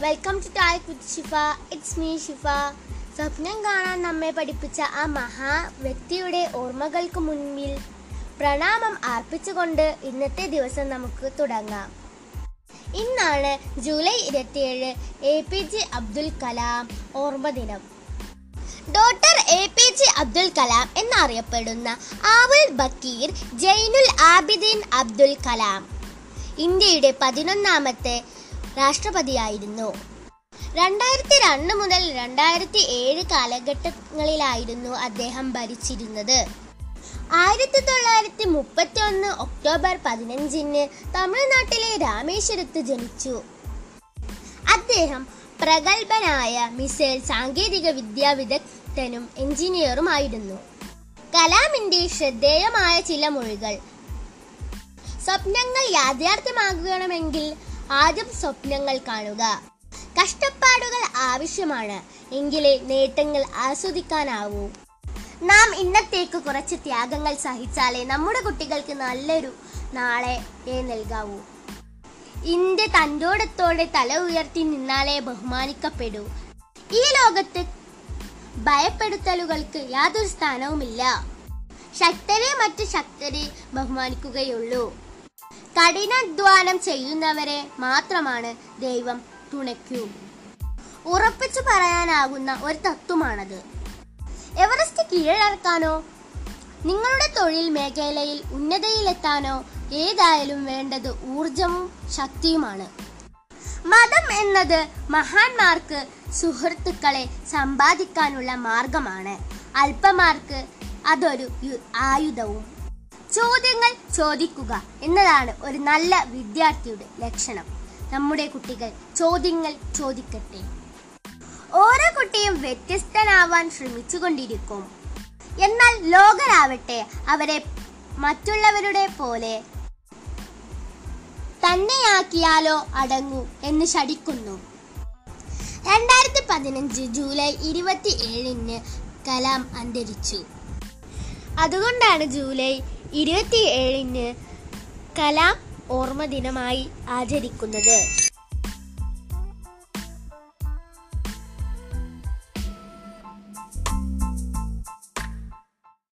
Welcome to talk with Shifa it's me Shifa സ്വപ്നം കാണാൻ നമ്മെ പഠിപ്പിച്ച ആ മഹാ വ്യക്തിയുടെ ഓർമ്മകൾക്ക് മുൻപിൽ പ്രണാമം അർപ്പിച്ചുകൊണ്ട് ഇന്നത്തെ ദിവസം നമുക്ക് തുടങ്ങാം. ഇന്നാണ് ജൂലൈ ഇരുപത്തിയേഴ് A P J Abdul Kalam ഓർമ്മ ദിനം doctor A P J Abdul Kalam എന്നറിയപ്പെടുന്ന ആവുൽ ബക്കീർ ജൈനുൽ ആബിദീൻ അബ്ദുൽ കലാം. ഇന്ത്യയുടെ പതിനൊന്നാമത്തെ രാഷ്ട്രപതിയായിരുന്നു. രണ്ടായിരത്തി രണ്ട് മുതൽ രണ്ടായിരത്തി ഏഴ് കാലഘട്ടങ്ങളിലായിരുന്നു അദ്ദേഹം ഭരിച്ചിരുന്നത്. ആയിരത്തി തൊള്ളായിരത്തി മുപ്പത്തി ഒന്ന് ഒക്ടോബർ പതിനഞ്ചിന് തമിഴ്നാട്ടിലെ രാമേശ്വരത്ത് ജനിച്ചു. അദ്ദേഹം പ്രഗത്ഭനായ മിസൈൽ സാങ്കേതിക വിദ്യാ വിദഗ്ധനും എഞ്ചിനീയറുമായിരുന്നു കലാമിന്റെ ശ്രദ്ധേയമായ ചില മൊഴികൾ. സ്വപ്നങ്ങൾ യാഥാർത്ഥ്യമാകണമെങ്കിൽ ആദ്യം സ്വപ്നങ്ങൾ കാണുക. കഷ്ടപ്പാടുകൾ ആവശ്യമാണ്. എങ്കിലേ നേട്ടങ്ങൾ ആസ്വദിക്കാനാവൂ. നാം ഇന്നത്തേക്ക് കുറച്ച് ത്യാഗങ്ങൾ സഹിച്ചാലേ നമ്മുടെ കുട്ടികൾക്ക് നല്ലൊരു നാളെ നൽകാവൂ. ഇന്ത്യ തന്റോടത്തോടെ തല ഉയർത്തി നിന്നാലേ ബഹുമാനിക്കപ്പെടൂ. ഈ ലോകത്ത് ഭയപ്പെടുത്തലുകൾക്ക് യാതൊരു സ്ഥാനവുമില്ല. ശക്തരെ മറ്റ് ശക്തരെ ബഹുമാനിക്കുകയുള്ളൂ. കഠിനാധ്വാനം ചെയ്യുന്നവരെ മാത്രമാണ് ദൈവം തുണയ്ക്കൂ. ഉറപ്പിച്ചു പറയാനാകുന്ന ഒരു തത്വമാണത്. എവറസ്റ്റ് കീഴടക്കാനോ നിങ്ങളുടെ തൊഴിൽ മേഖലയിൽ ഉന്നതയിലെത്താനോ ഏതായാലും വേണ്ടത് ഊർജവും ശക്തിയുമാണ്. മതം എന്നത് മഹാന്മാർക്ക് സുഹൃത്തുക്കളെ സമ്പാദിക്കാനുള്ള മാർഗമാണ്. അല്പമാർക്ക് അതൊരു ആയുധവും ചോദ്യങ്ങൾ ചോദിക്കുക എന്നതാണ് ഒരു നല്ല വിദ്യാർത്ഥിയുടെ ലക്ഷണം. നമ്മുടെ കുട്ടികൾ ചോദ്യങ്ങൾ ചോദിക്കട്ടെ. ഓരോ കുട്ടിയും വ്യത്യസ്തനാവാൻ ശ്രമിച്ചുകൊണ്ടിരിക്കും. എന്നാൽ ലോകരാവട്ടെ അവരെ മറ്റുള്ളവരുടെ പോലെ തന്നെയാക്കിയാലോ അടങ്ങൂ എന്ന് ശടിക്കുന്നു രണ്ടായിരത്തി പതിനഞ്ച് ജൂലൈ ഇരുപത്തി ഏഴിന് കലാം അന്തരിച്ചു. അതുകൊണ്ടാണ് ജൂലൈ ഇരുപത്തി ഏഴിന് കലാം ഓർമ്മ ദിനമായി ആചരിക്കുന്നത്.